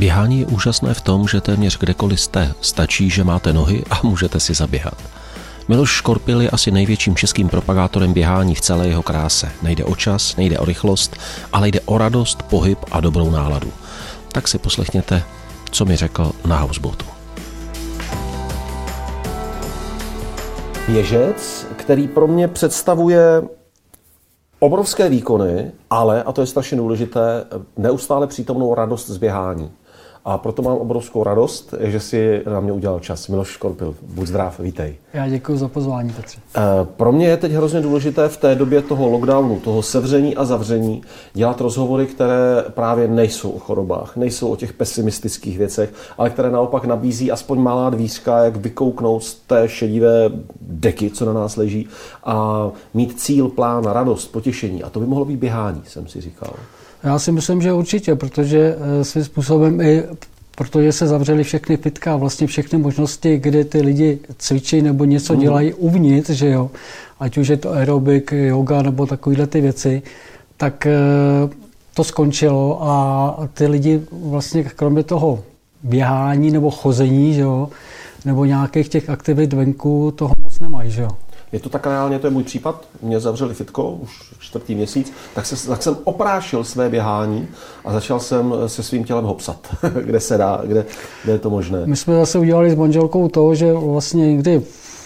Běhání je úžasné v tom, že téměř kdekoliv jste, stačí, že máte nohy a můžete si zaběhat. Miloš Škorpil je asi největším českým propagátorem běhání v celé jeho kráse. Nejde o čas, nejde o rychlost, ale jde o radost, pohyb a dobrou náladu. Tak si poslechněte, co mi řekl na houseboatu. Běžec, který pro mě představuje obrovské výkony, ale, a to je strašně důležité, neustále přítomnou radost z běhání. A proto mám obrovskou radost, že si na mě udělal čas. Miloš Škorpil, buď zdrav, vítej. Já děkuji za pozvání, Petře. Eh, pro mě je teď hrozně důležité v té době toho lockdownu, toho sevření a zavření, dělat rozhovory, které právě nejsou o chorobách, nejsou o těch pesimistických věcech, ale které naopak nabízí aspoň malá dvířka, jak vykouknout z té šedivé deky, co na nás leží, a mít cíl, plán, radost, potěšení. A to by mohlo být běhání, jsem si říkal. Já si myslím, že určitě, protože eh, svým způsobem i protože se zavřely všechny fitka, vlastně všechny možnosti, kde ty lidi cvičí nebo něco mm. dělají uvnitř, že jo, ať už je to aerobik, yoga nebo takovéhle ty věci, tak eh, to skončilo a ty lidi vlastně kromě toho běhání nebo chození, že jo, nebo nějakých těch aktivit venku toho moc nemají, že jo. Je to tak reálně, to je můj případ. Mě zavřeli fitko už čtvrtý měsíc, tak, se, tak jsem oprášil své běhání a začal jsem se svým tělem hopsat, kde se dá, kde, kde je to možné. My jsme zase udělali s manželkou to, že vlastně někdy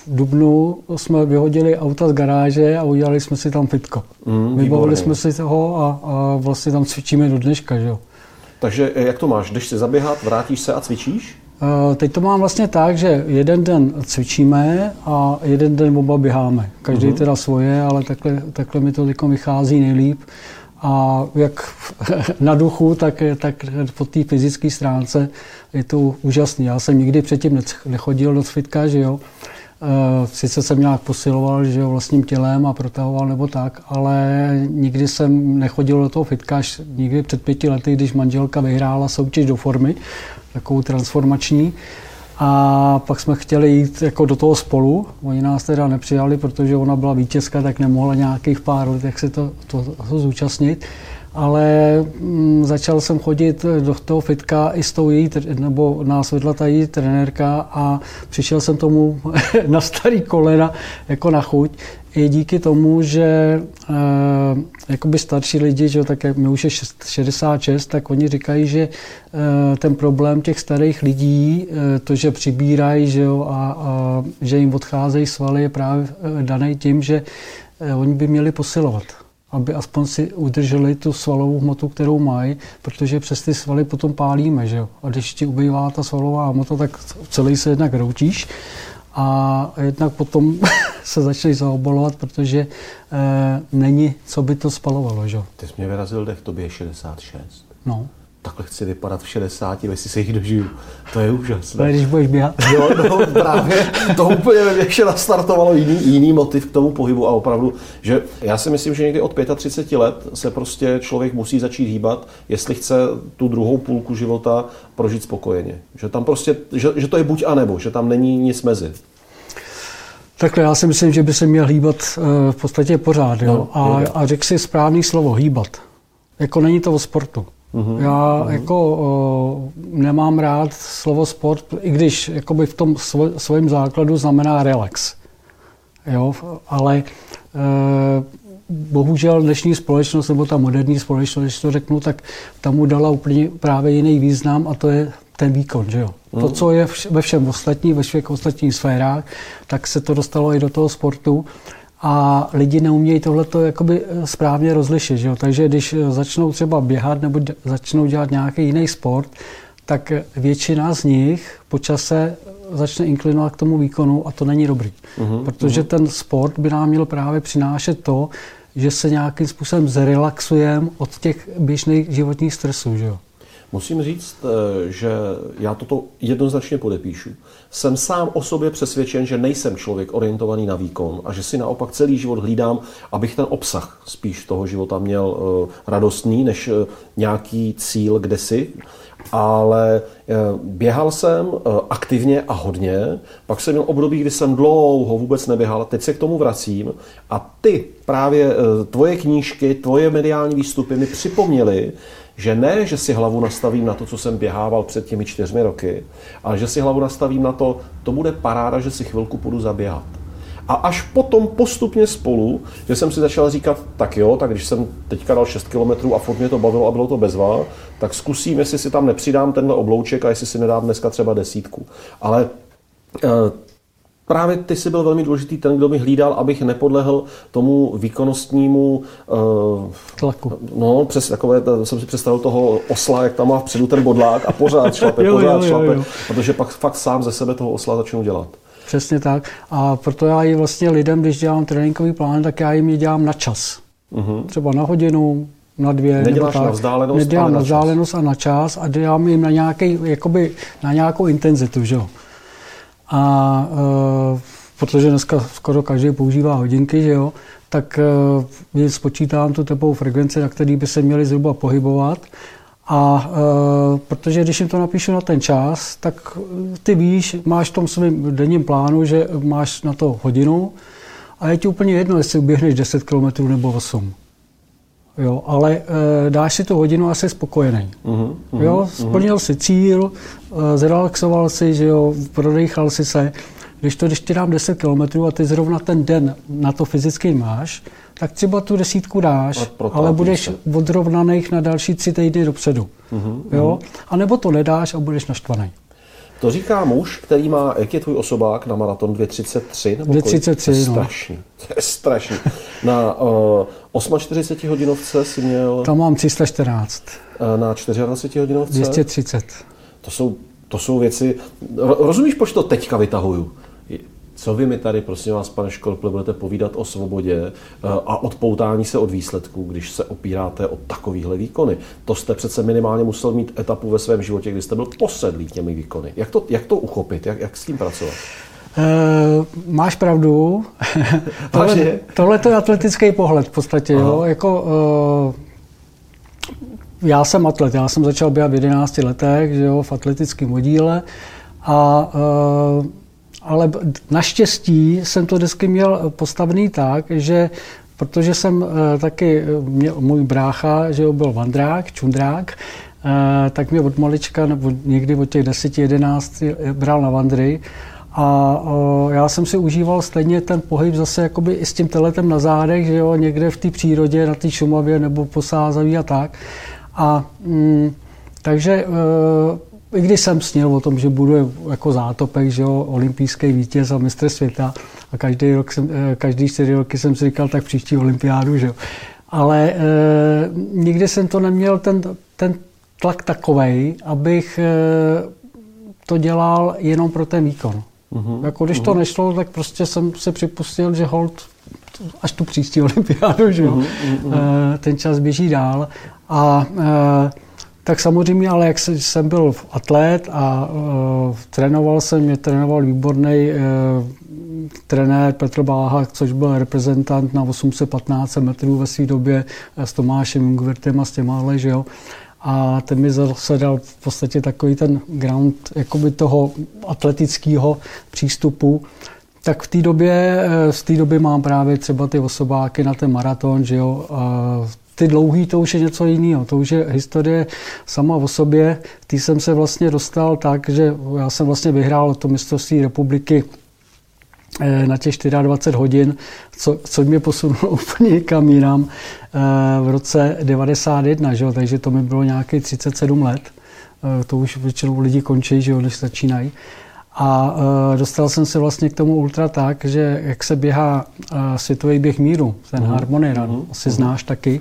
v Dubnu jsme vyhodili auta z garáže a udělali jsme si tam fitko. Mm, Vybavili jsme si toho a, a vlastně tam cvičíme do dneška. Že jo? Takže jak to máš? Jdeš si zaběhat, vrátíš se a cvičíš? Eh, teď to mám vlastně tak, že jeden den cvičíme a jeden den oba běháme. Každý uh-huh. teda svoje, ale takhle, takhle mi to vychází nejlíp. A jak na duchu, tak, tak po té fyzické stránce je to úžasný. Já jsem nikdy předtím nechodil do fitka, že jo. Eh, sice jsem nějak posiloval že jo, vlastním tělem a protahoval nebo tak, ale nikdy jsem nechodil do toho fitka až nikdy před pěti lety, když manželka vyhrála soutěž do formy, takovou transformační. A pak jsme chtěli jít jako do toho spolu. Oni nás teda nepřijali, protože ona byla vítězka, tak nemohla nějakých pár let jak se to, to, to zúčastnit ale mm, začal jsem chodit do toho fitka i s tou její, nebo nás vedla ta její trenérka a přišel jsem tomu na starý kolena jako na chuť. I díky tomu, že e, jakoby starší lidi, že, tak jak mi už je 66, tak oni říkají, že e, ten problém těch starých lidí, e, to, že přibírají že jo, a, a že jim odcházejí svaly, je právě daný tím, že e, oni by měli posilovat aby aspoň si udrželi tu svalovou hmotu, kterou mají, protože přes ty svaly potom pálíme, že jo. A když ti ubývá ta svalová hmota, tak celý se jednak routíš a jednak potom se začneš zaobalovat, protože e, není, co by to spalovalo, že jo. Ty jsi mě vyrazil dech, tobě je 66. No takhle chci vypadat v 60, jestli se jich dožiju. To je úžasné. To když budeš běhat. Jo, no, právě to úplně ještě nastartovalo jiný, jiný motiv k tomu pohybu a opravdu, že já si myslím, že někdy od 35 let se prostě člověk musí začít hýbat, jestli chce tu druhou půlku života prožít spokojeně. Že tam prostě, že, že to je buď a nebo, že tam není nic mezi. Takhle já si myslím, že by se měl hýbat eh, v podstatě pořád. Jo? No, a, a řekl si správný slovo, hýbat. Jako není to o sportu. Uhum. Já uhum. jako o, nemám rád slovo sport, i když jakoby v tom svoj, svém základu znamená relax. Jo, ale e, bohužel dnešní společnost, nebo ta moderní společnost, když to řeknu, tak tam mu dala úplně právě jiný význam a to je ten výkon. Že jo? To, mhm. co je ve všem ostatní, ve všech ostatních sférách, tak se to dostalo i do toho sportu a lidi neumějí tohleto jakoby eh, správně rozlišit. Že jo? Takže když eh, začnou třeba běhat nebo začnou dělat nějaký jiný sport, tak většina z nich po čase začne inklinovat k tomu výkonu a to není dobrý. Uh-huh, Protože uh-huh. ten sport by nám měl právě přinášet to, že se nějakým způsobem zrelaxujeme od těch běžných životních stresů. Že jo? Musím říct, eh, že já toto jednoznačně podepíšu. Jsem sám o sobě přesvědčen, že nejsem člověk orientovaný na výkon a že si naopak celý život hlídám, abych ten obsah spíš toho života měl eh, radostný, než eh, nějaký cíl kde si. ale běhal jsem aktivně a hodně, pak jsem měl období, kdy jsem dlouho vůbec neběhal, teď se k tomu vracím a ty právě tvoje knížky, tvoje mediální výstupy mi připomněly, že ne, že si hlavu nastavím na to, co jsem běhával před těmi čtyřmi roky, ale že si hlavu nastavím na to, to bude paráda, že si chvilku půjdu zaběhat. A až potom postupně spolu, že jsem si začal říkat, tak jo, tak když jsem teďka dal 6 kilometrů a furt mě to bavilo a bylo to bezva, tak zkusím, jestli si tam nepřidám tenhle oblouček a jestli si nedám dneska třeba desítku. Ale e, právě ty jsi byl velmi důležitý ten, kdo mi hlídal, abych nepodlehl tomu výkonnostnímu uh, tlaku. No, přes takové, jsem si představil toho osla, jak tam má vpředu ten bodlák a pořád šlape, jo, pořád jo, šlape, jo, jo. protože pak fakt sám ze sebe toho osla začnu dělat. Přesně tak. A proto já i vlastně lidem, když dělám tréninkový plán, tak já jim ji dělám na čas. Uh-huh. Třeba na hodinu, na dvě. Neděláš nebo tak. na vzdálenost, Nedělám na vzdálenost a na čas a dělám jim na, nějaký, jakoby, na nějakou intenzitu. Že jo? A e, protože dneska skoro každý používá hodinky, že jo, tak e, spočítám tu tepovou frekvenci, na který by se měli zhruba pohybovat a e, protože když jim to napíšu na ten čas, tak ty víš, máš v tom svém denním plánu, že máš na to hodinu a je ti úplně jedno, jestli uběhneš 10 km nebo 8. Jo, ale e, dáš si tu hodinu a jsi spokojený. Uh-huh, uh-huh, jo, splnil uh-huh. si cíl, e, zrelaxoval si, že jo, prodechal si se. Když to, když ti dám 10 km a ty zrovna ten den na to fyzicky máš, tak třeba tu desítku dáš, ale budeš odrovnaných na další tři týdny dopředu. Uh-huh, jo? A nebo to nedáš a budeš naštvaný. To říká muž, který má, jak je tvůj osobák na maraton 2.33? Nebo 2.33, To je no. strašný. To je strašný. Na uh, 48 hodinovce si měl... Tam mám 314. Uh, na 24 hodinovce? 230. To jsou, to jsou věci... Rozumíš, proč to teďka vytahuju? Co vy mi tady, prosím vás, pane Škorple, budete povídat o svobodě eh, a odpoutání se od výsledků, když se opíráte o takovýhle výkony? To jste přece minimálně musel mít etapu ve svém životě, kdy jste byl posedlý těmi výkony. Jak to, jak to uchopit? Jak, jak s tím pracovat? Uh, máš pravdu. tohle, tohle to je atletický pohled v podstatě. Jo? Jako, uh, já jsem atlet, já jsem začal běhat v 11 letech že jo, v atletickém oddíle a uh, ale naštěstí jsem to vždycky měl postavený tak, že protože jsem eh, taky, eh, měl, můj brácha, že byl vandrák, čundrák, eh, tak mě od malička, nebo někdy od těch 10, 11 bral na vandry a já jsem si užíval stejně ten pohyb zase jakoby i s tím teletem na zádech, že jo, někde v té přírodě, na té Šumavě nebo posázaví a tak. A mm, takže i když jsem snil o tom, že budu jako zátopek, že jo, olympijský vítěz a mistr světa a každý, rok jsem, eh, každý čtyři roky jsem si říkal, tak příští olympiádu, že jo. Ale e, nikdy jsem to neměl ten, ten tlak takovej, abych e, to dělal jenom pro ten výkon. Uh-huh, jako když uh-huh. to mhm. nešlo, tak prostě jsem si připustil, že hold až tu příští olympiádu, že jo. Uh-huh, uh-huh. E, ten čas běží dál a e, tak samozřejmě, ale jak jsem byl atlet a uh, trénoval jsem, mě trénoval výborný uh, trenér Petr Báha, což byl reprezentant na 815 metrů ve své době s Tomášem Ingvertem a s těma, že jo. A ten mi zase dal v podstatě takový ten ground jakoby toho atletického přístupu. Tak v té době, v té době mám právě třeba ty osobáky na ten maraton, že jo, ty dlouhý, to už je něco jiného. To už je historie sama o sobě. Tý jsem se vlastně dostal tak, že já jsem vlastně vyhrál to mistrovství republiky eh, na těch 24 hodin, co, co mě posunulo úplně někam jinam eh, v roce 91, že jo? takže to mi bylo nějakých 37 let. Eh, to už většinou lidi končí, že jo, než začínají. A uh, dostal jsem se vlastně k tomu ultra tak, že jak se běhá uh, světový běh míru, ten uh-huh. Harmony Run, uh-huh. asi uh-huh. znáš taky,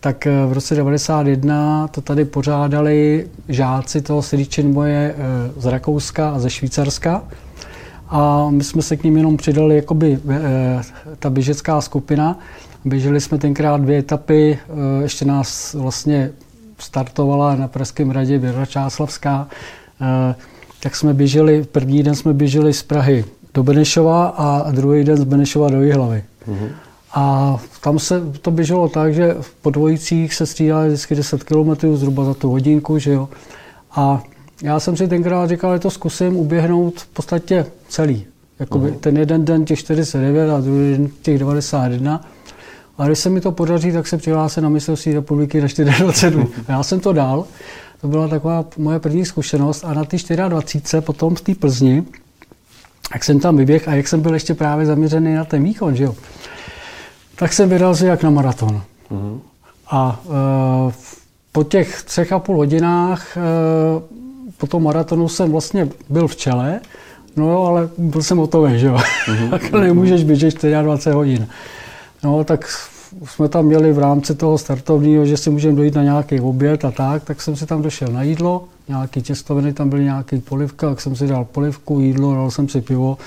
tak uh, v roce 91 to tady pořádali žáci toho Sričin boje uh, z Rakouska a ze Švýcarska. A my jsme se k ním jenom přidali jakoby ta běžecká skupina. Běželi jsme tenkrát dvě etapy, ještě nás vlastně startovala na Pražském radě Věra Čáslavská. Tak jsme běželi, první den jsme běželi z Prahy do Benešova a druhý den z Benešova do Jihlavy. Mm-hmm. A tam se to běželo tak, že po dvojicích se střídali vždycky 10 km zhruba za tu hodinku, že jo. A já jsem si tenkrát říkal, že to zkusím uběhnout v podstatě celý. Jakoby uh-huh. ten jeden den těch 49 a druhý den těch 91. A když se mi to podaří, tak se přihlásím na mistrovství republiky na 24 Já jsem to dal. To byla taková moje první zkušenost. A na ty 24 potom v té Plzni, jak jsem tam vyběh a jak jsem byl ještě právě zaměřený na ten výkon, že jo, tak jsem vyrazil jak na maraton. Uh-huh. A e, po těch třech a půl hodinách e, po tom maratonu jsem vlastně byl v čele, no jo, ale byl jsem hotový, že jo. Uh-huh. tak nemůžeš běžet 24 hodin. No, tak jsme tam měli v rámci toho startovního, že si můžeme dojít na nějaký oběd a tak, tak jsem si tam došel na jídlo, nějaký těstoviny, tam byly nějaký polivka, tak jsem si dal polivku, jídlo, dal jsem si pivo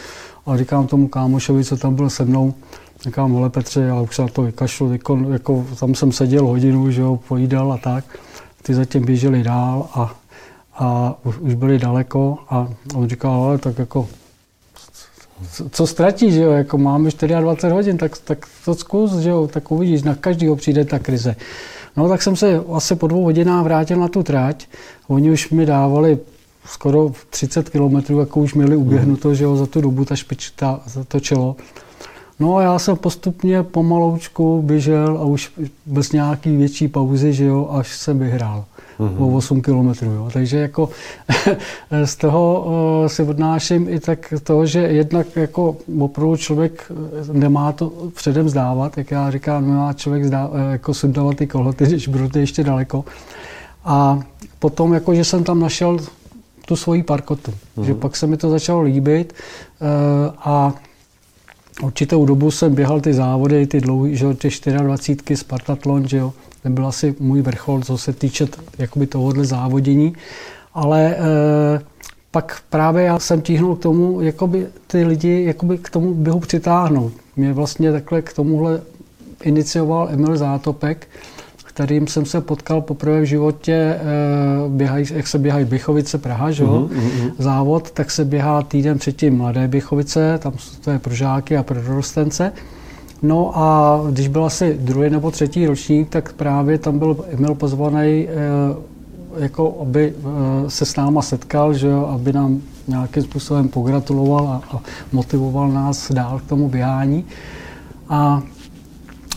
a říkám tomu kámošovi, co tam byl se mnou, říkám, hele Petře, já už se na to vykašlu, jako, jako, tam jsem seděl hodinu, že jo, pojídal a tak, ty zatím běželi dál a, a už byli daleko. A on říkal, ale tak jako co ztratí, že jo, jako máme 24 hodin, tak, tak to zkus, že jo, tak uvidíš, na každého přijde ta krize. No tak jsem se asi po dvou hodinách vrátil na tu tráť, oni už mi dávali skoro 30 kilometrů, jako už měli uběhnuto, že jo, za tu dobu ta špička, za to čelo. No a já jsem postupně pomaloučku běžel a už bez nějaký větší pauzy, že jo, až jsem vyhrál mm-hmm. o 8 kilometrů. Jo. Takže jako z toho uh, si odnáším i tak to, že jednak jako opravdu člověk nemá to předem zdávat, jak já říkám, nemá člověk zdá, eh, jako sundávat ty kolhoty, když budete ještě daleko. A potom, jako, že jsem tam našel tu svoji parkotu. Mm-hmm. Že pak se mi to začalo líbit uh, a určitou dobu jsem běhal ty závody, ty dlouhé, že ty 24 Spartatlon, že jo, ten byl asi můj vrchol, co se týče jakoby tohohle závodění. Ale e, pak právě já jsem tíhnul k tomu, jakoby ty lidi jakoby k tomu běhu přitáhnout. Mě vlastně takhle k tomuhle inicioval Emil Zátopek, kterým jsem se potkal poprvé v životě, e, běhaj, jak se běhají Bychovice Praha, že? Uh-huh, uh-huh. závod, tak se běhá týden předtím Mladé Bychovice, tam to je pro žáky a pro dorostence. No a když byl asi druhý nebo třetí ročník, tak právě tam byl Emil pozvaný, eh, jako aby eh, se s náma setkal, že jo, aby nám nějakým způsobem pogratuloval a, a motivoval nás dál k tomu běhání. A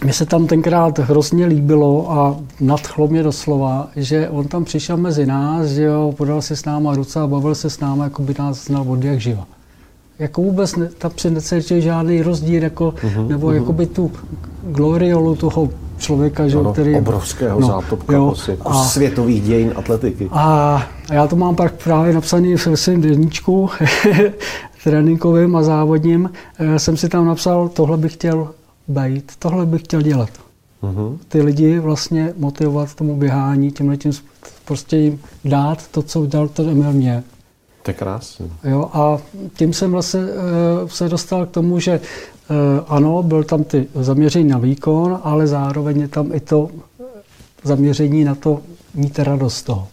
mi se tam tenkrát hrozně líbilo a nadchlo mě doslova, že on tam přišel mezi nás, že jo, podal si s náma ruce a bavil se s náma, jako by nás znal od jak živa jako vůbec ne, tam necítí žádný rozdíl, jako, uh-huh, nebo uh-huh. jakoby tu gloriolu toho člověka, že, ano, který... Obrovského no, zátopka jo, prostě, jako a, světových dějin atletiky. A já to mám pak právě napsaný v svém denníčku tréninkovým a závodním. Eh, jsem si tam napsal, tohle bych chtěl být, tohle bych chtěl dělat. Uh-huh. Ty lidi vlastně motivovat tomu běhání, tímhle tím prostě jim dát to, co udělal ten Emil mě. To je krásné. Jo, a tím jsem vlastně uh, se dostal k tomu, že uh, ano, byl tam ty zaměření na výkon, ale zároveň je tam i to zaměření na to mít radost z toho.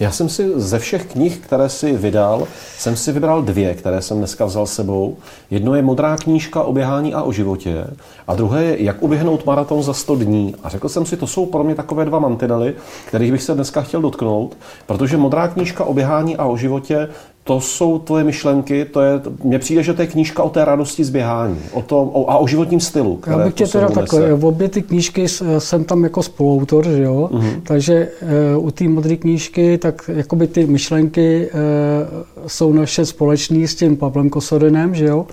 Já jsem si ze všech knih, které si vydal, jsem si vybral dvě, které jsem dneska vzal sebou. Jedno je modrá knížka o běhání a o životě a druhé je Jak uběhnout maraton za 100 dní. A řekl jsem si, to jsou pro mě takové dva mantinely, kterých bych se dneska chtěl dotknout, protože modrá knížka o běhání a o životě to jsou tvoje myšlenky, to je, mně přijde, že to je knížka o té radosti z běhání o tom, o, a o životním stylu. Já bych tě teda takhle, v obě ty knížky jsem tam jako spoluautor, že jo, uh-huh. takže uh, u té modré knížky, tak jakoby ty myšlenky uh, jsou naše společné s tím Pavlem Kosodinem, že jo,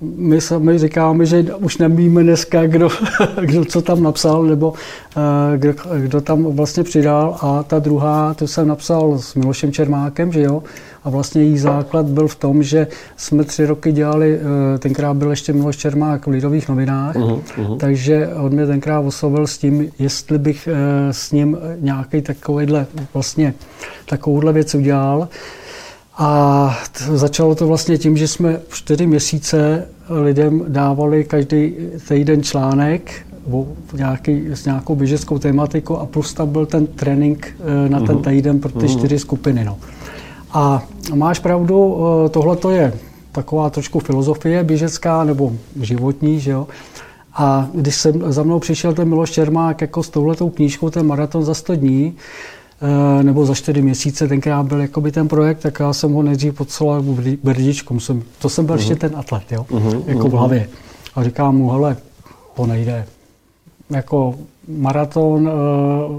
my sami říkáme, že už nevíme dneska, kdo, kdo co tam napsal, nebo eh, kdo, kdo tam vlastně přidal. A ta druhá, tu jsem napsal s Milošem Čermákem, že jo, a vlastně její základ byl v tom, že jsme tři roky dělali, eh, tenkrát byl ještě Miloš Čermák v Lidových novinách, uh-huh, uh-huh. takže on mě tenkrát oslovil s tím, jestli bych s ním nějaký takovýhle vlastně takovouhle věc udělal. A začalo to vlastně tím, že jsme čtyři měsíce lidem dávali každý týden článek o nějaký, s nějakou běžeckou tématikou a plus tam byl ten trénink eh, na ten mhm. týden pro ty mhm. čtyři skupiny. No. A máš pravdu, eh, tohle to je taková trošku filozofie běžecká nebo životní, že jo. A když jsem za mnou přišel ten Miloš Čermák jako s touhletou knížkou, ten maraton za 100 dní, nebo za čtyři měsíce, tenkrát byl jakoby ten projekt, tak já jsem ho nejdřív poslal brdičkům. Jsem, to jsem byl uh-huh. ještě ten atlet, jo, uh-huh. jako v hlavě. A říkám mu, hele, to nejde. Jako maraton,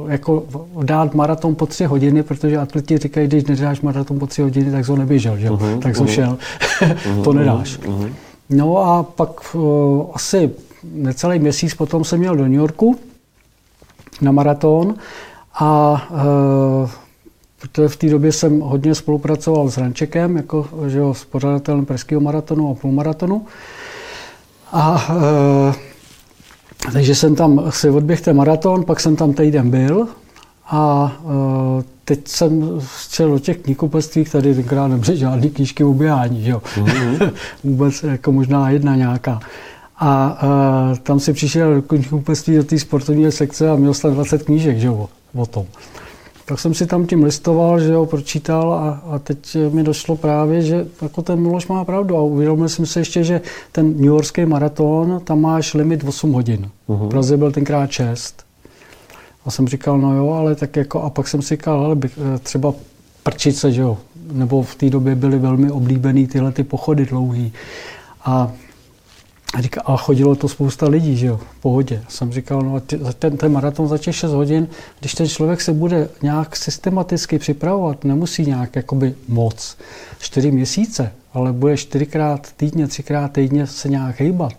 eh, jako dát maraton po tři hodiny, protože atleti říkají, když nedáš maraton po tři hodiny, tak jsi ho neběžel, že? Uh-huh, tak jsi uh-huh. šel. to nedáš. Uh-huh. No a pak uh, asi necelý měsíc potom jsem měl do New Yorku na maraton a uh, protože v té době jsem hodně spolupracoval s Rančekem, jako že jo, s pořadatelem Pražského maratonu a půlmaratonu. A uh, takže jsem tam si odběhl ten maraton, pak jsem tam týden byl a uh, teď jsem šel do těch knihkupectví, tady tenkrát nebyly žádný knížky o běhání, jo. Mm-hmm. Vůbec jako možná jedna nějaká. A uh, tam si přišel do knihkupectví do té sportovní sekce a měl jsem 20 knížek, že jo, o tom. Tak jsem si tam tím listoval, že jo, pročítal a, a teď mi došlo právě, že jako ten Miloš má pravdu a uvědomil jsem si ještě, že ten New Yorkský maraton, tam máš limit 8 hodin. Uh-huh. V Praze byl tenkrát 6. A jsem říkal, no jo, ale tak jako, a pak jsem si říkal, ale bych, eh, třeba prčice, že jo, nebo v té době byly velmi oblíbený tyhle ty pochody dlouhý. A a, říká, a chodilo to spousta lidí, že jo, v pohodě. Jsem říkal, no ten, ten maraton za těch 6 hodin, když ten člověk se bude nějak systematicky připravovat, nemusí nějak jakoby moc, 4 měsíce, ale bude čtyřikrát týdně, třikrát týdně se nějak hejbat,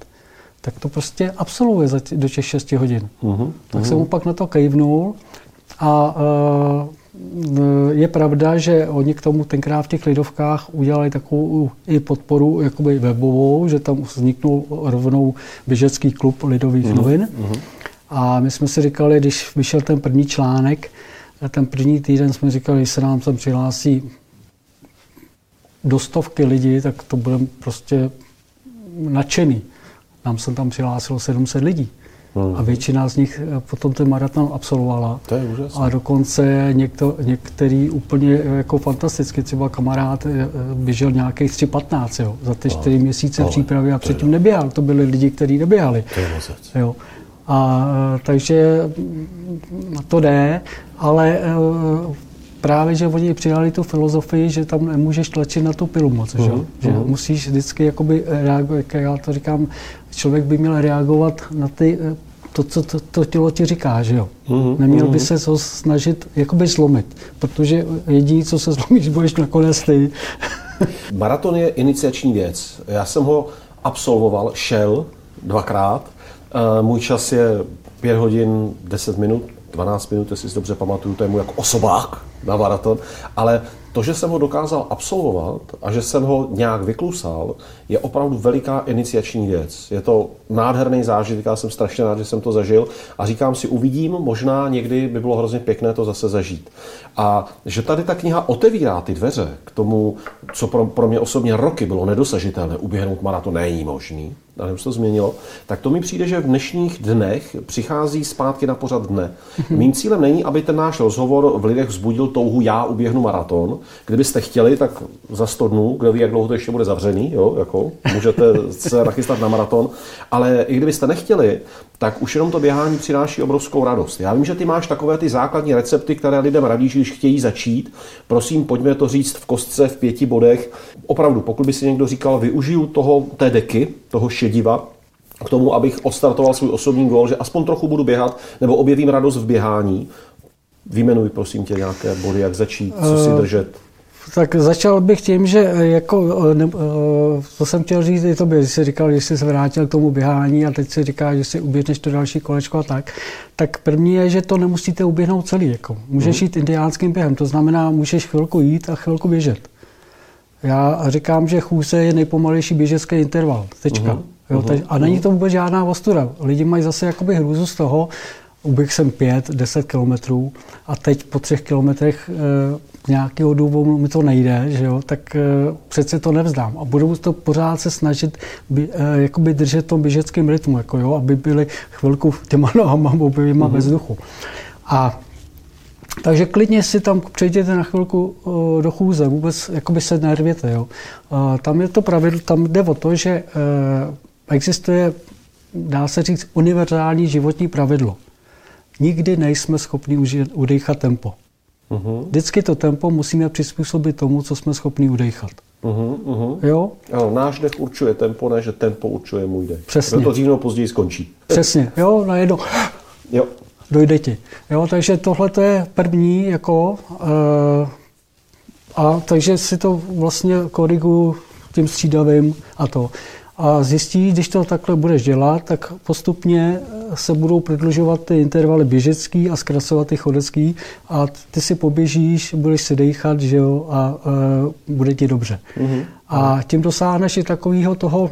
tak to prostě absolvuje za tě, do těch 6 hodin. Uh-huh, tak uh-huh. jsem mu pak na to kejvnul a uh, je pravda, že oni k tomu tenkrát v těch lidovkách udělali takovou i podporu jakoby webovou, že tam vzniknul rovnou běžecký klub lidových mm. novin. Mm. A my jsme si říkali, když vyšel ten první článek, ten první týden jsme říkali, že se nám tam přihlásí do stovky lidí, tak to budeme prostě nadšený. Nám se tam přihlásilo 700 lidí. Hmm. A většina z nich eh, potom ten maraton absolvovala. To je úžasné. A dokonce někdo, některý úplně eh, jako fantasticky, třeba kamarád eh, běžel nějakých 3.15 jo, za ty čtyři měsíce ale, přípravy a předtím neběhal. To byli lidi, kteří neběhali. To je jo. A takže mm, to jde, ale právě, že oni přijali tu filozofii, že tam nemůžeš tlačit na tu pilu moc, uh-huh, že, uh-huh. že musíš vždycky jakoby reagovat, jak já to říkám, člověk by měl reagovat na ty, to, co to, to tělo ti říká, že jo. Uh-huh, Neměl uh-huh. by se to snažit jakoby zlomit, protože jediný, co se zlomíš, budeš nakonec ty. Maraton je iniciační věc. Já jsem ho absolvoval, šel dvakrát. Eh, můj čas je 5 hodin 10 minut, 12 minut, jestli si dobře pamatuju, to je můj jako osobák na maraton, ale to, že jsem ho dokázal absolvovat a že jsem ho nějak vyklusal, je opravdu veliká iniciační věc. Je to nádherný zážitek, já jsem strašně rád, že jsem to zažil a říkám si, uvidím, možná někdy by bylo hrozně pěkné to zase zažít. A že tady ta kniha otevírá ty dveře k tomu, co pro, pro mě osobně roky bylo nedosažitelné, uběhnout maraton není možný, a nevím, to změnilo, tak to mi přijde, že v dnešních dnech přichází zpátky na pořad dne. Mým cílem není, aby ten náš rozhovor v lidech vzbudil touhu já uběhnu maraton. Kdybyste chtěli, tak za 100 dnů, kdo ví, jak dlouho to ještě bude zavřený, jo, jako, můžete se nachystat na maraton, ale i kdybyste nechtěli, tak už jenom to běhání přináší obrovskou radost. Já vím, že ty máš takové ty základní recepty, které lidem radíš, když chtějí začít. Prosím, pojďme to říct v kostce, v pěti bodech. Opravdu, pokud by si někdo říkal, využiju toho, té deky, toho šediva, k tomu, abych odstartoval svůj osobní gól, že aspoň trochu budu běhat, nebo objevím radost v běhání. Vymenuj, prosím tě, nějaké body, jak začít, co si eh, držet. Tak začal bych tím, že eh, jako, eh, ne, to jsem chtěl říct i tobě, když jsi říkal, že jsi se vrátil k tomu běhání a teď si říká, že si uběhneš to další kolečko a tak, tak první je, že to nemusíte uběhnout celý. Jako. Můžeš mm. jít indiánským během, to znamená, můžeš chvilku jít a chvilku běžet. Já říkám, že chůze je nejpomalejší běžecký interval. Tečka. Mm. Jo, uh-huh. a není to vůbec žádná ostuda. Lidi mají zase jakoby hrůzu z toho, uběh jsem 5-10 kilometrů a teď po třech kilometrech e, nějakého důvodu mi to nejde, že jo, tak e, přece to nevzdám. A budu to pořád se snažit by, e, jakoby držet tom běžeckém rytmu, jako jo, aby byli chvilku těma nohama oběma uh-huh. bez vzduchu. A takže klidně si tam přejděte na chvilku uh, do chůze, vůbec jakoby se nervěte. Jo. Uh, tam je to pravidlo, tam jde o to, že uh, existuje, dá se říct, univerzální životní pravidlo. Nikdy nejsme schopni udýchat tempo. Uh-huh. Vždycky to tempo musíme přizpůsobit tomu, co jsme schopni udechat. Uh-huh, uh-huh. Jo? Ano, náš dech určuje tempo, ne, že tempo určuje můj dech. Přesně. To dřív později skončí. Přesně, jo, najednou jo. dojde ti. Jo, takže tohle to je první, jako, uh, a takže si to vlastně koriguju tím střídavým a to. A zjistí, když to takhle budeš dělat, tak postupně se budou prodlužovat ty intervaly běžecký a zkracovat ty chodecký a ty si poběžíš, budeš si dejchat, že jo, a, a bude ti dobře. Mm-hmm. A tím dosáhneš i takového toho,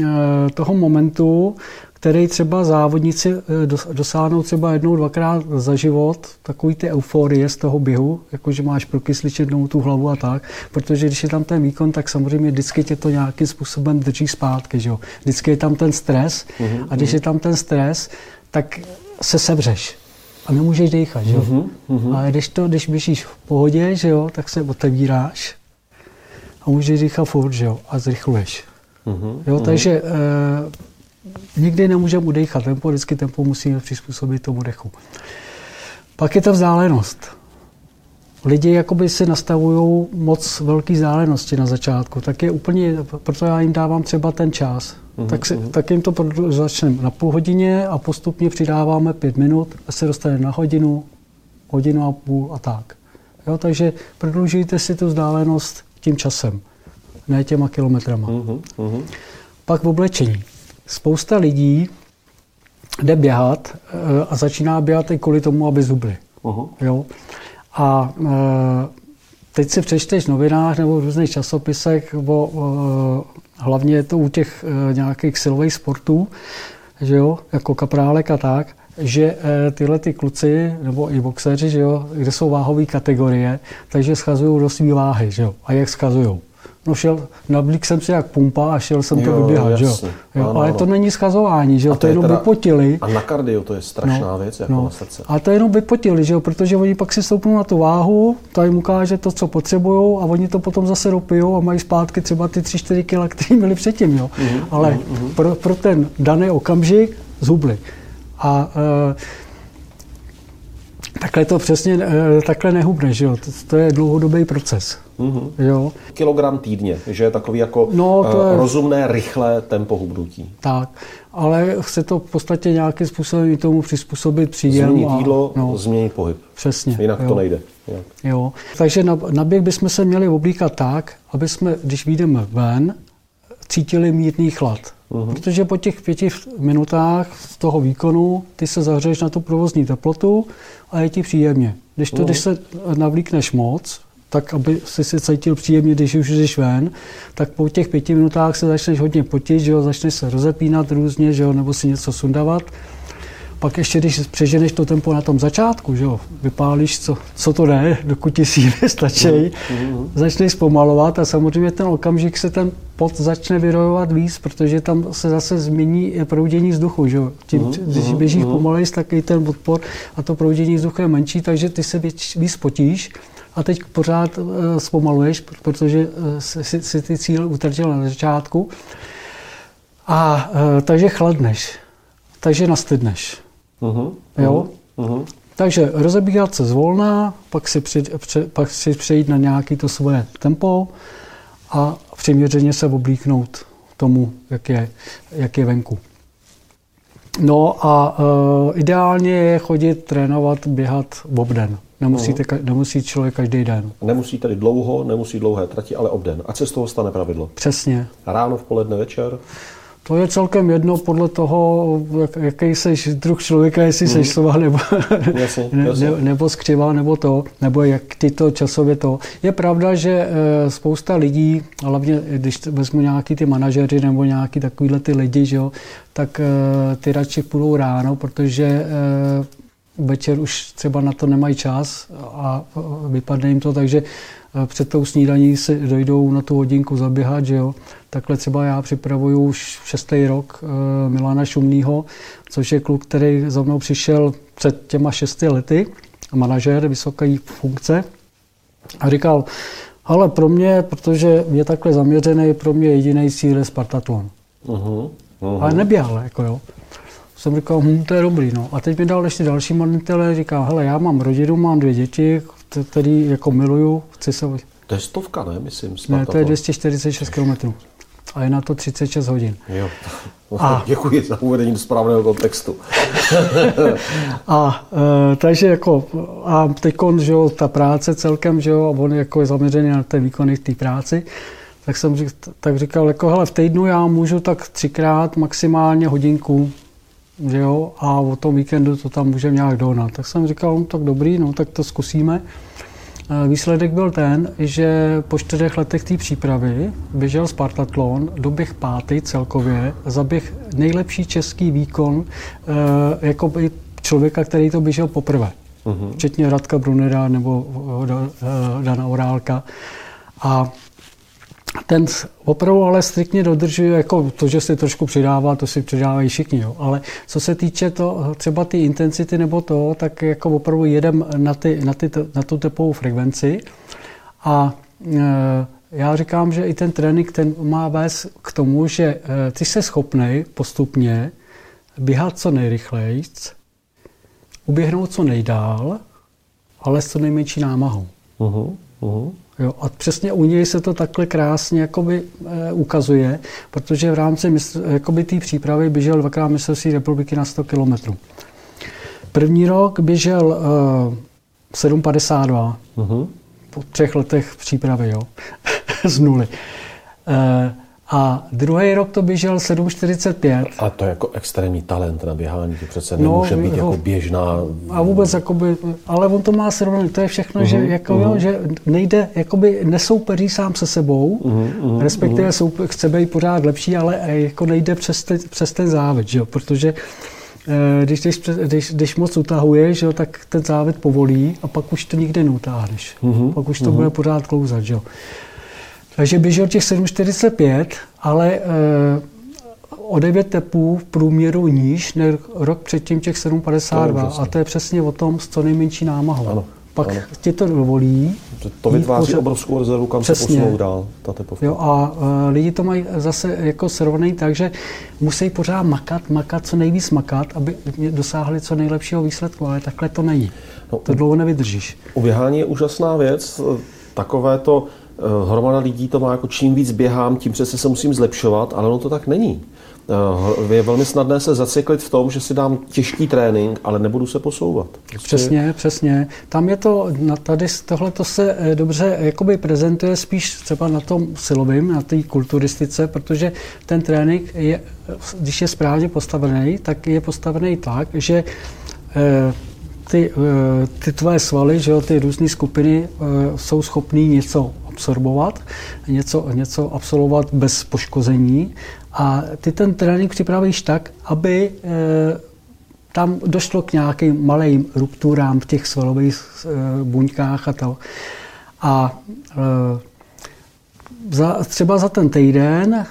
e, toho momentu, který třeba závodníci eh, dosáhnou třeba jednou, dvakrát za život, takový ty euforie z toho běhu, jakože máš prokysličenou tu hlavu a tak, protože když je tam ten výkon, tak samozřejmě vždycky tě to nějakým způsobem drží zpátky, že jo. Vždycky je tam ten stres mm-hmm. a když mhm. je tam ten stres, tak se sevřeš a nemůžeš dýchat, že jo. Mm-hmm. A když, to, když běžíš v pohodě, že jo, tak se otevíráš a můžeš dýchat furt, že jo, a zrychluješ. Mm-hmm. Jo, takže e, nikdy nemůžeme udechat tempo, vždycky tempo musíme přizpůsobit tomu dechu. Pak je ta vzdálenost. Lidi jakoby si nastavují moc velké vzdálenosti na začátku, tak je úplně, proto já jim dávám třeba ten čas. Mm-hmm. Tak, si, tak jim to začneme na půl hodině a postupně přidáváme pět minut a se dostane na hodinu, hodinu a půl a tak. Jo, takže prodlužujte si tu vzdálenost tím časem, ne těma kilometrama. Mm-hmm. Pak v oblečení spousta lidí jde běhat eh, a začíná běhat i kvůli tomu, aby zubly. Jo? A eh, teď si přečteš v novinách nebo v různých časopisech, o, hlavně je to u těch eh, nějakých silových sportů, že jo, jako kaprálek a tak, že tyhle ty kluci, nebo i boxeři, že jo, kde jsou váhové kategorie, takže schazují do své váhy, že jo. A jak schazují? No šel, nablík jsem si jak pumpa a šel jsem jo, to vyběhat, že jo. jo ano, ale ano. to není schazování, že jo, to, to je jenom teda, vypotili. A na kardio to je strašná no, věc, jako no. na srdce. A to je jenom vypotili, že jo, protože oni pak si stoupnou na tu váhu, to jim ukáže to, co potřebují a oni to potom zase dopijou a mají zpátky třeba ty 3-4 kg, které měli předtím, jo. Mm-hmm, ale mm-hmm. Pro, pro ten daný okamžik zhubli. A uh, takhle to přesně, uh, takhle nehubne, že jo, to, to je dlouhodobý proces. Mm-hmm. Jo. Kilogram týdně, že je takový jako no, to je... rozumné, rychlé tempo hubnutí. Tak, ale chce to v podstatě nějakým způsobem i tomu přizpůsobit příjem. Změnit a, jídlo, no, změnit pohyb. Přesně. Jinak jo. to nejde. Jo. jo. Takže na, na běh bychom se měli oblíkat tak, aby jsme, když vyjdeme ven, cítili mírný chlad. Uh-huh. Protože po těch pěti minutách z toho výkonu ty se zahřeješ na tu provozní teplotu a je ti příjemně. Když to, uh-huh. když se navlíkneš moc, tak aby si se cítil příjemně, když už jdeš ven, tak po těch pěti minutách se začneš hodně potit, že jo, začneš se rozepínat různě, že jo, nebo si něco sundavat. Pak ještě, když přeženeš to tempo na tom začátku, že jo, vypálíš, co, co to jde, dokud ti síly stačí, mm-hmm. začneš zpomalovat a samozřejmě ten okamžik se ten pot začne vyrojovat víc, protože tam se zase změní proudění vzduchu, že jo. Tím, mm-hmm. když běžíš mm-hmm. pomalej, tak i ten odpor a to proudění vzduchu je menší, takže ty se víc, víc potíš a teď pořád uh, zpomaluješ, protože uh, si, si ty cíle utratil na začátku. A uh, takže chladneš, takže nastydneš. Uh-huh, jo? Uh-huh. Takže rozebíhat se zvolná, pak si, při, pře, pak si přejít na nějaké to svoje tempo a přiměřeně se oblíknout tomu, jak je, jak je venku. No a uh, ideálně je chodit, trénovat, běhat obden. Nemusíte, uh-huh. nemusí člověk každý den. Nemusí tedy dlouho, nemusí dlouhé trati, ale obden. A co z toho stane pravidlo? Přesně. Ráno, v poledne, večer? To je celkem jedno podle toho, jak, jaký jsi druh člověka, jestli mm. jsi slova nebo, jasně, jasně. Ne, nebo skřivá, nebo to, nebo jak ty to časově to. Je pravda, že e, spousta lidí, hlavně když vezmu nějaký ty manažeři nebo nějaký takovýhle ty lidi, že jo, tak e, ty radši půjdou ráno, protože e, večer už třeba na to nemají čas a vypadne jim to, takže eh, před tou snídaní si dojdou na tu hodinku zaběhat, že jo. Takhle třeba já připravuju už šestý rok eh, Milana Šumního, což je kluk, který za mnou přišel před těma šesti lety, manažer, vysoké funkce a říkal, ale pro mě, protože je takhle zaměřený, pro mě jediný cíl je Spartatlon. Uh-huh, uh-huh. Ale neběhal, jako jo jsem říkal, hm, to je dobrý. No. A teď mi dal ještě další manitele, říká, hele, já mám rodinu, mám dvě děti, který jako miluju, chci se... To je stovka, ne, myslím, Ne, to je 246 km. A je na to 36 hodin. Jo. A, Děkuji za uvedení do správného kontextu. a e, takže jako, a teď že jo, ta práce celkem, že jo, a on jako je zaměřený na ten výkony té práci, tak jsem řík, tak říkal, jako hele, v týdnu já můžu tak třikrát maximálně hodinku, že jo, a o tom víkendu to tam můžeme nějak dohnat. Tak jsem říkal, no tak dobrý, no tak to zkusíme. E, výsledek byl ten, že po čtyřech letech té přípravy běžel Spartatlon, doběh pátý celkově, zaběh nejlepší český výkon e, jako by člověka, který to běžel poprvé. Uh-huh. Včetně Radka Brunera nebo e, Dana Orálka. A ten opravdu ale striktně dodržuje, jako to, že si trošku přidává, to si přidávají všichni, jo. ale co se týče to, třeba ty intenzity nebo to, tak jako opravdu jedem na, ty, na, ty, na tu tepovou frekvenci a e, já říkám, že i ten trénink ten má vést k tomu, že e, ty se schopný postupně běhat co nejrychleji, uběhnout co nejdál, ale s co nejmenší námahou. Uh-huh, uh-huh. Jo, a přesně u něj se to takhle krásně jakoby, e, ukazuje, protože v rámci té přípravy běžel dvakrát mistrovství republiky na 100 km. První rok běžel e, 7,52 uh-huh. po třech letech přípravy, jo, z nuly. E, a druhý rok to běžel 7,45. A to je jako extrémní talent na běhání, to přece no, nemůže no, být jako běžná... A vůbec, jakoby, ale on to má srovnaný, to je všechno, uh-huh, že, mhm, jako, uh-huh. jo, že nejde, jakoby nesoupeří sám se sebou, uh-huh, respektive uh-huh. Soupe, chce být pořád lepší, ale jako nejde přes, te, přes ten závod, že jo, protože eh, když, když, když, když moc utahuješ, jo, tak ten závod povolí a pak už to nikdy neutáhneš. Uh-huh, pak už to uh-huh. bude pořád klouzat. Že jo. Takže běžel těch 7,45, ale e, o 9 tepů v průměru níž než rok předtím těch 7,52. A to je přesně o tom s co nejmenší námahou. Ano. Pak ano. ti to dovolí. To vytváří pořád... obrovskou rezervu, kam přesně. se posunou dál, ta tepovka. Jo, a e, lidi to mají zase jako srovnaný tak, že musí pořád makat, makat, co nejvíc makat, aby dosáhli co nejlepšího výsledku, ale takhle to není. No, to dlouho nevydržíš. Uběhání je úžasná věc. Takové to Eh, hromada lidí to má jako čím víc běhám, tím přesně se musím zlepšovat, ale ono to tak není. Eh, je velmi snadné se zacyklit v tom, že si dám těžký trénink, ale nebudu se posouvat. Prostě... Přesně, přesně. Tam je to, tady tohle to se eh, dobře jakoby prezentuje spíš třeba na tom silovém, na té kulturistice, protože ten trénink je, když je správně postavený, tak je postavený tak, že ty, ty tvoje svaly, že jo, ty různé skupiny jsou schopné něco absorbovat, něco, něco absolvovat bez poškození. A ty ten trénink připravíš tak, aby e, tam došlo k nějakým malým rupturám v těch svalových e, buňkách a to. A e, za, třeba za ten týden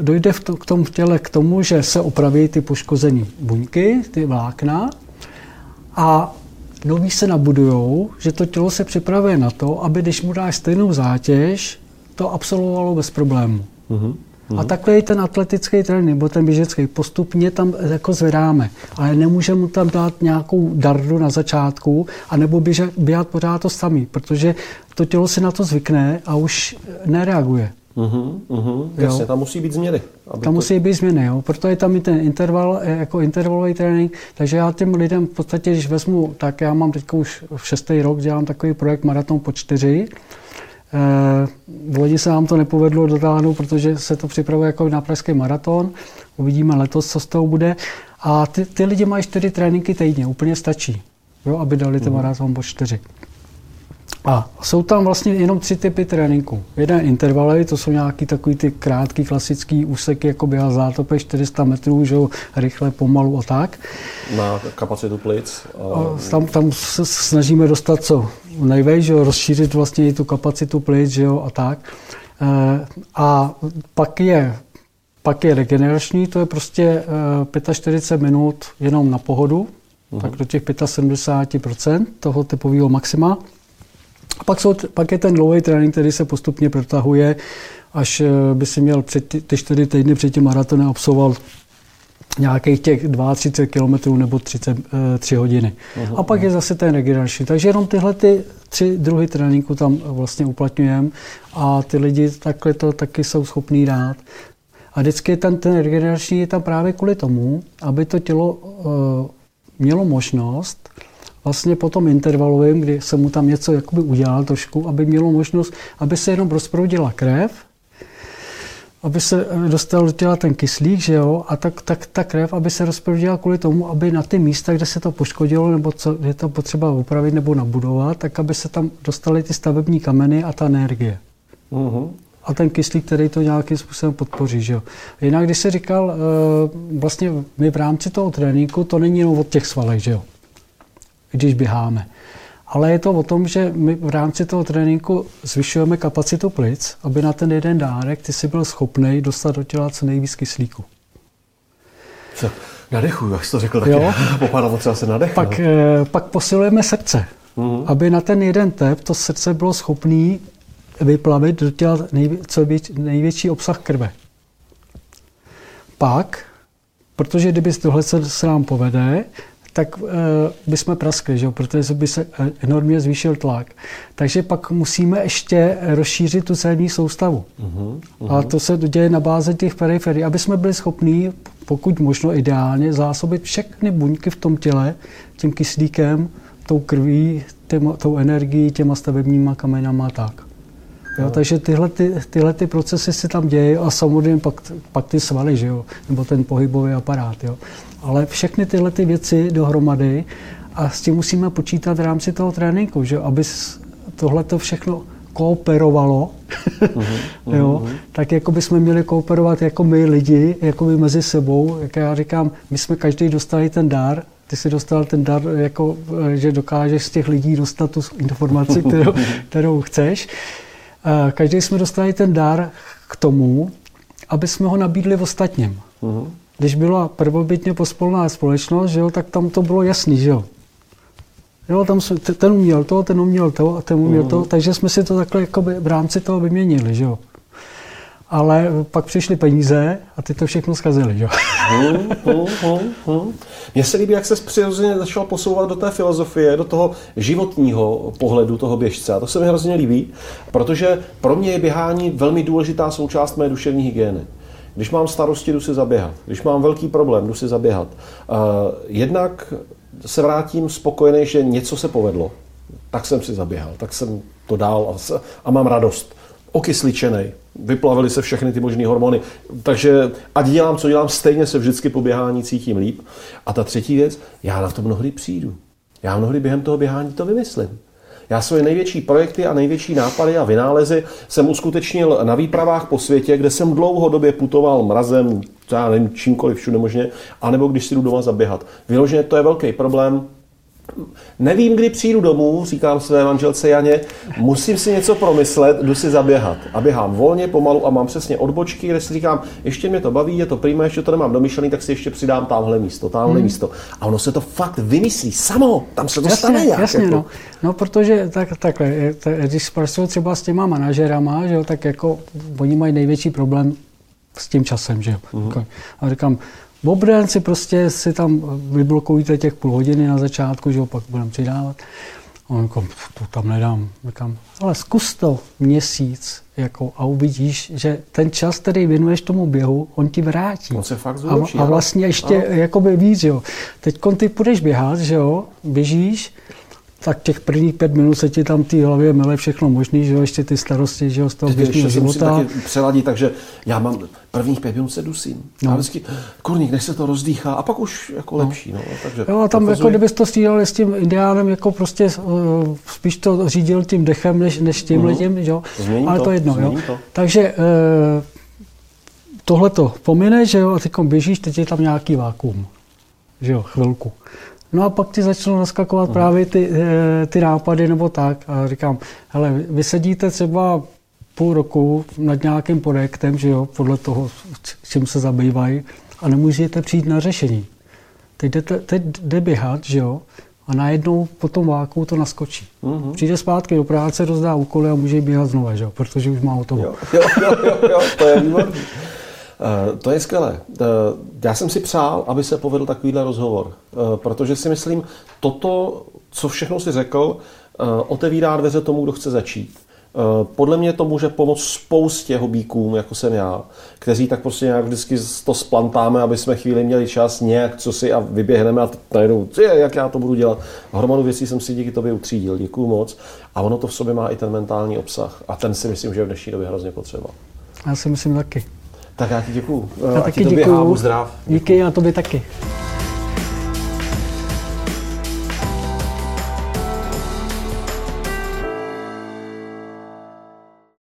dojde v to, k tomu v těle k tomu, že se opraví ty poškozené buňky, ty vlákna a nový se nabudujou, že to tělo se připravuje na to, aby když mu dáš stejnou zátěž, to absolvovalo bez problému. Uh-huh. A takhle i ten atletický trénink, nebo ten běžecký, postupně tam jako zvedáme. Ale nemůžeme mu tam dát nějakou dardu na začátku, anebo běžet, běhat pořád to samý, protože to tělo si na to zvykne a už nereaguje. Uhum, uhum, jasně, tam musí být změny. Aby tam to... musí být změny, jo. proto je tam i ten interval, eh, jako intervalový trénink, takže já těm lidem v podstatě, když vezmu, tak já mám teď už v šestý rok, dělám takový projekt Maraton po čtyři, Eh, v lodi se nám to nepovedlo dotáhnout, protože se to připravuje jako na pražský maraton. Uvidíme letos, co z toho bude. A ty, ty lidi mají čtyři tréninky týdně, úplně stačí, jo, aby dali ten mhm. maraton po čtyři. A jsou tam vlastně jenom tři typy tréninku. Jeden intervaly, to jsou nějaký takový ty krátký klasický úseky, jako běhat zátopy 400 metrů, že jo, rychle, pomalu a tak. Na kapacitu plic. A... Tam, tam se snažíme dostat co nejvej, že jo, rozšířit vlastně i tu kapacitu plic, že jo, a tak. E, a pak je pak je regenerační, to je prostě 45 e, minut jenom na pohodu, uh-huh. tak do těch 75% toho typového maxima. A pak, jsou, pak je ten dlouhý trénink, který se postupně protahuje, až eh, by si měl před ty, ty čtyři týdny před tím maratonem absolvoval nějakých těch 32 km nebo 33 hodiny. Uh-huh. A pak je zase ten regenerační. Takže jenom tyhle ty tři druhy tréninku tam vlastně uplatňujeme a ty lidi takhle to taky jsou schopní dát. A vždycky ten, ten regenerační je tam právě kvůli tomu, aby to tělo uh, mělo možnost vlastně po tom intervalovém, kdy se mu tam něco jakoby udělal trošku, aby mělo možnost, aby se jenom rozproudila krev, aby se dostal do těla ten kyslík, že jo, a tak, tak ta krev, aby se rozproudila kvůli tomu, aby na ty místa, kde se to poškodilo, nebo co je to potřeba upravit nebo nabudovat, tak aby se tam dostaly ty stavební kameny a ta energie. Uh-huh. A ten kyslík, který to nějakým způsobem podpoří. Že jo. Jinak, když se říkal, eh, vlastně my v rámci toho tréninku, to není jenom od těch svalech, že jo, když běháme. Ale je to o tom, že my v rámci toho tréninku zvyšujeme kapacitu plic, aby na ten jeden dárek ty si byl schopný dostat do těla co nejvíc kyslíku. Co? Nadechuju, jak jsi to řekl, tak jo? popadalo třeba se nadechnout. Pak, eh, pak posilujeme srdce, mm-hmm. aby na ten jeden tep to srdce bylo schopné vyplavit do těla nejvě, co největší obsah krve. Pak, protože kdyby tohle se, se nám povede, tak uh, bychom praskli, že? protože by se eh, enormně zvýšil tlak. Takže pak musíme ještě rozšířit tu celní soustavu. Uh-huh, uh-huh. A to se děje na bázi těch periferií, aby jsme byli schopní, pokud možno ideálně, zásobit všechny buňky v tom těle tím kyslíkem, tou krví, těma, tou energií, těma stavebníma kamenama a tak. Jo, takže tyhle, ty, tyhle ty procesy se tam dějí a samozřejmě pak, pak ty svaly, že jo? nebo ten pohybový aparát. Jo? Ale všechny tyhle ty věci dohromady a s tím musíme počítat v rámci toho tréninku, že aby tohle to všechno kooperovalo, uh-huh, jo, uh-huh. tak jako bychom měli kooperovat jako my lidi, jako my mezi sebou, jak já říkám, my jsme každý dostali ten dar, ty si dostal ten dar, jako, že dokážeš z těch lidí dostat tu informaci, kterou, kterou chceš. Každý jsme dostali ten dar k tomu, aby jsme ho nabídli v ostatním. Uh-huh když byla prvobytně pospolná společnost, že jo, tak tam to bylo jasný, že jo. Jo, tam jsme, ten uměl to, ten uměl to a ten uměl mm. to, mhm. takže jsme si to takhle jakoby v rámci toho vyměnili, že jo. Ale pak přišly peníze a ty to všechno zkazili, jo. Hmm, hmm, hmm, hmm. Mně se líbí, jak se přirozeně začal posouvat do té filozofie, do toho životního pohledu toho běžce. A to se mi hrozně líbí, protože pro mě je běhání velmi důležitá součást mé duševní hygieny. Když mám starosti, jdu si zaběhat. Když mám velký problém, jdu si zaběhat. Uh, jednak se vrátím spokojený, že něco se povedlo. Tak jsem si zaběhal, tak jsem to dál a, a mám radost. Okysličený, vyplavily se všechny ty možné hormony. Takže ať dělám, co dělám, stejně se vždycky po běhání cítím líp. A ta třetí věc, já na to mnohdy přijdu. Já mnohdy během toho běhání to vymyslím. Já svoje největší projekty a největší nápady a vynálezy jsem uskutečnil na výpravách po světě, kde jsem dlouhodobě putoval mrazem, já nevím, čímkoliv všude možně, anebo když si jdu doma zaběhat. Vyloženě to je velký problém, Nevím, kdy přijdu domů, říkám své manželce Janě, musím si něco promyslet, jdu si zaběhat. A běhám volně, pomalu a mám přesně odbočky, kde si říkám, ještě mě to baví, je to prima, ještě to nemám domyšlený, tak si ještě přidám tamhle místo, tamhle hmm. místo. A ono se to fakt vymyslí samo, tam se to jasně, stane nějak. Jasně, jako. no. no. protože tak, takhle, když pracuji třeba s těma manažerama, že jo, tak jako oni mají největší problém s tím časem, že jo. Uh-huh. A říkám, Obden si prostě si tam vyblokujte těch půl hodiny na začátku, že ho pak budeme přidávat. On jako, to tam nedám. Říkám, ale zkus to měsíc jako, a uvidíš, že ten čas, který věnuješ tomu běhu, on ti vrátí. On se fakt zúročí, a, a vlastně ještě ano. jakoby víc, jo. Teď ty půjdeš běhat, že jo, běžíš tak těch prvních pět minut se ti tam té hlavě mele všechno možný, že jo, ještě ty starosti, že jo, z toho běžného života. Taky přeladit, takže já mám prvních pět minut se dusím. No. A vždycky, kurník, než se to rozdýchá a pak už jako no. lepší. No. Takže jo, a tam jako kdybys to střídal s tím indiánem, jako prostě uh, spíš to řídil tím dechem, než, než tím uh-huh. letím, jo. Změní ale to, to jedno, jo. To. Takže uh, tohle to pomine, že jo, a teď běžíš, teď je tam nějaký vákuum, že jo, chvilku. No a pak ti začnou naskakovat uh-huh. právě ty, eh, ty nápady nebo tak. A říkám, hele, vy sedíte třeba půl roku nad nějakým projektem, že jo, podle toho, čím se zabývají, a nemůžete přijít na řešení. Teď jdete, teď jde běhat, že jo, a najednou po tom váku to naskočí. Uh-huh. Přijde zpátky do práce, rozdá úkoly a může běhat znovu, že jo, protože už má hotovo. Jo, jo, jo, jo, to je výborný. Eh, to je skvělé. Eh, já jsem si přál, aby se povedl takovýhle rozhovor, eh, protože si myslím, toto, co všechno si řekl, otevírá dveře tomu, kdo chce začít. Podle mě to může pomoct spoustě hobíkům, jako jsem já, kteří tak prostě nějak vždycky to splantáme, aby jsme chvíli měli čas nějak, co si a vyběhneme a najednou, jak já to budu dělat. Hromadu věcí jsem si díky tobě utřídil, děkuju moc. A ono to v sobě má i ten mentální obsah. A ten si myslím, že je v dnešní době hrozně potřeba. Já si myslím taky. Tak já ti děkuju. Já a taky ti děkuju. zdrav. Díky a tobě taky.